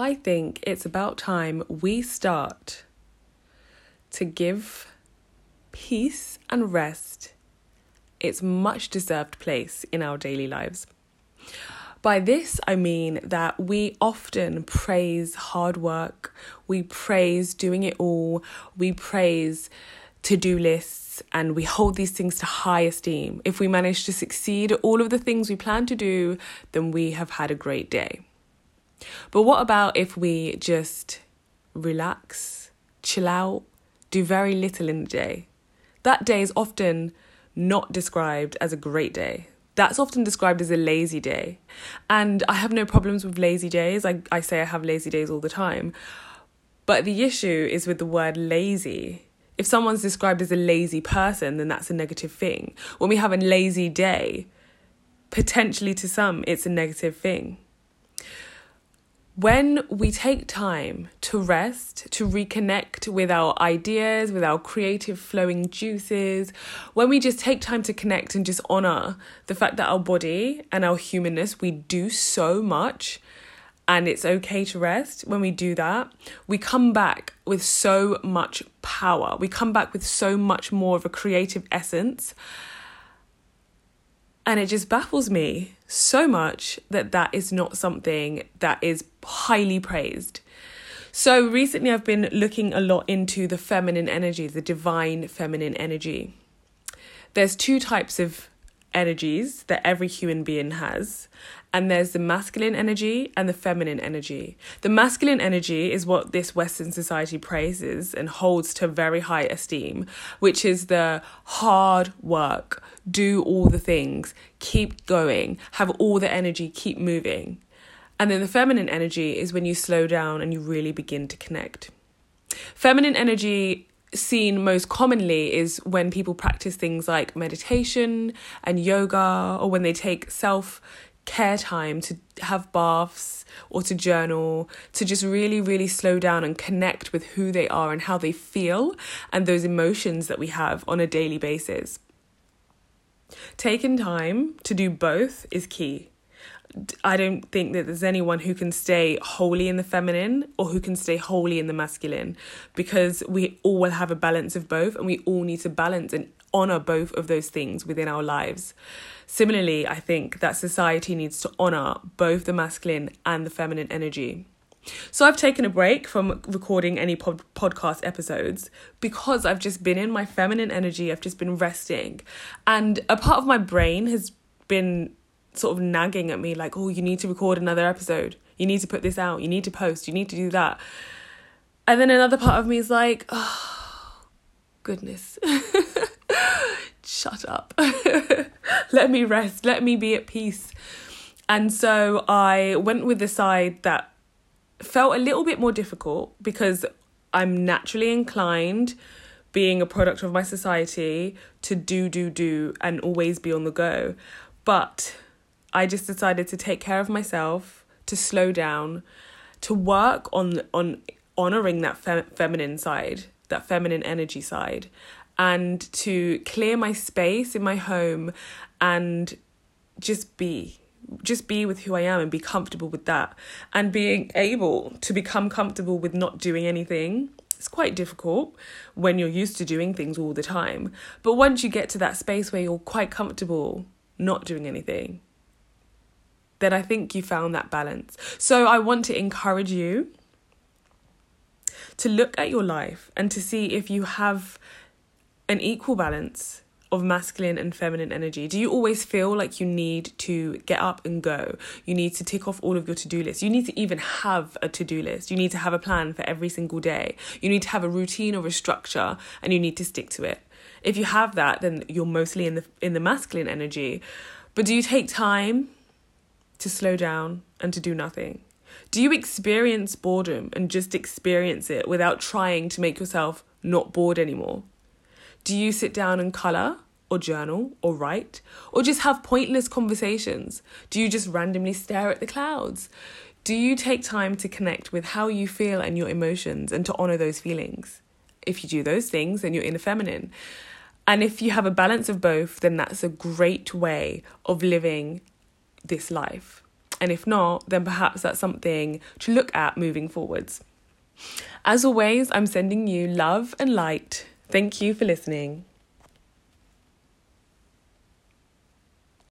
I think it's about time we start to give peace and rest its much deserved place in our daily lives. By this, I mean that we often praise hard work, we praise doing it all, we praise to do lists, and we hold these things to high esteem. If we manage to succeed all of the things we plan to do, then we have had a great day. But what about if we just relax, chill out, do very little in the day? That day is often not described as a great day. That's often described as a lazy day. And I have no problems with lazy days. I, I say I have lazy days all the time. But the issue is with the word lazy. If someone's described as a lazy person, then that's a negative thing. When we have a lazy day, potentially to some, it's a negative thing when we take time to rest, to reconnect with our ideas, with our creative flowing juices, when we just take time to connect and just honor the fact that our body and our humanness, we do so much and it's okay to rest, when we do that, we come back with so much power. We come back with so much more of a creative essence. And it just baffles me so much that that is not something that is highly praised. So recently I've been looking a lot into the feminine energy, the divine feminine energy. There's two types of energies that every human being has. And there's the masculine energy and the feminine energy. The masculine energy is what this Western society praises and holds to very high esteem, which is the hard work, do all the things, keep going, have all the energy, keep moving. And then the feminine energy is when you slow down and you really begin to connect. Feminine energy seen most commonly is when people practice things like meditation and yoga, or when they take self care time to have baths or to journal, to just really, really slow down and connect with who they are and how they feel and those emotions that we have on a daily basis. Taking time to do both is key. I don't think that there's anyone who can stay wholly in the feminine or who can stay wholly in the masculine because we all will have a balance of both and we all need to balance and honor both of those things within our lives. Similarly, I think that society needs to honor both the masculine and the feminine energy. So I've taken a break from recording any pod- podcast episodes because I've just been in my feminine energy, I've just been resting. And a part of my brain has been sort of nagging at me like, oh, you need to record another episode. You need to put this out. You need to post. You need to do that. And then another part of me is like, oh, goodness. Shut up. Let me rest. Let me be at peace. And so I went with the side that felt a little bit more difficult because I'm naturally inclined, being a product of my society, to do, do, do, and always be on the go. But I just decided to take care of myself, to slow down, to work on on honoring that fe- feminine side, that feminine energy side, and to clear my space in my home and just be just be with who I am and be comfortable with that. And being able to become comfortable with not doing anything it's quite difficult when you're used to doing things all the time. But once you get to that space where you're quite comfortable not doing anything then I think you found that balance. So I want to encourage you to look at your life and to see if you have an equal balance of masculine and feminine energy? Do you always feel like you need to get up and go? You need to tick off all of your to do lists. You need to even have a to do list. You need to have a plan for every single day. You need to have a routine or a structure and you need to stick to it. If you have that, then you're mostly in the in the masculine energy. But do you take time to slow down and to do nothing? Do you experience boredom and just experience it without trying to make yourself not bored anymore? Do you sit down and colour or journal or write or just have pointless conversations? Do you just randomly stare at the clouds? Do you take time to connect with how you feel and your emotions and to honour those feelings? If you do those things, then you're in the feminine. And if you have a balance of both, then that's a great way of living this life. And if not, then perhaps that's something to look at moving forwards. As always, I'm sending you love and light. Thank you for listening.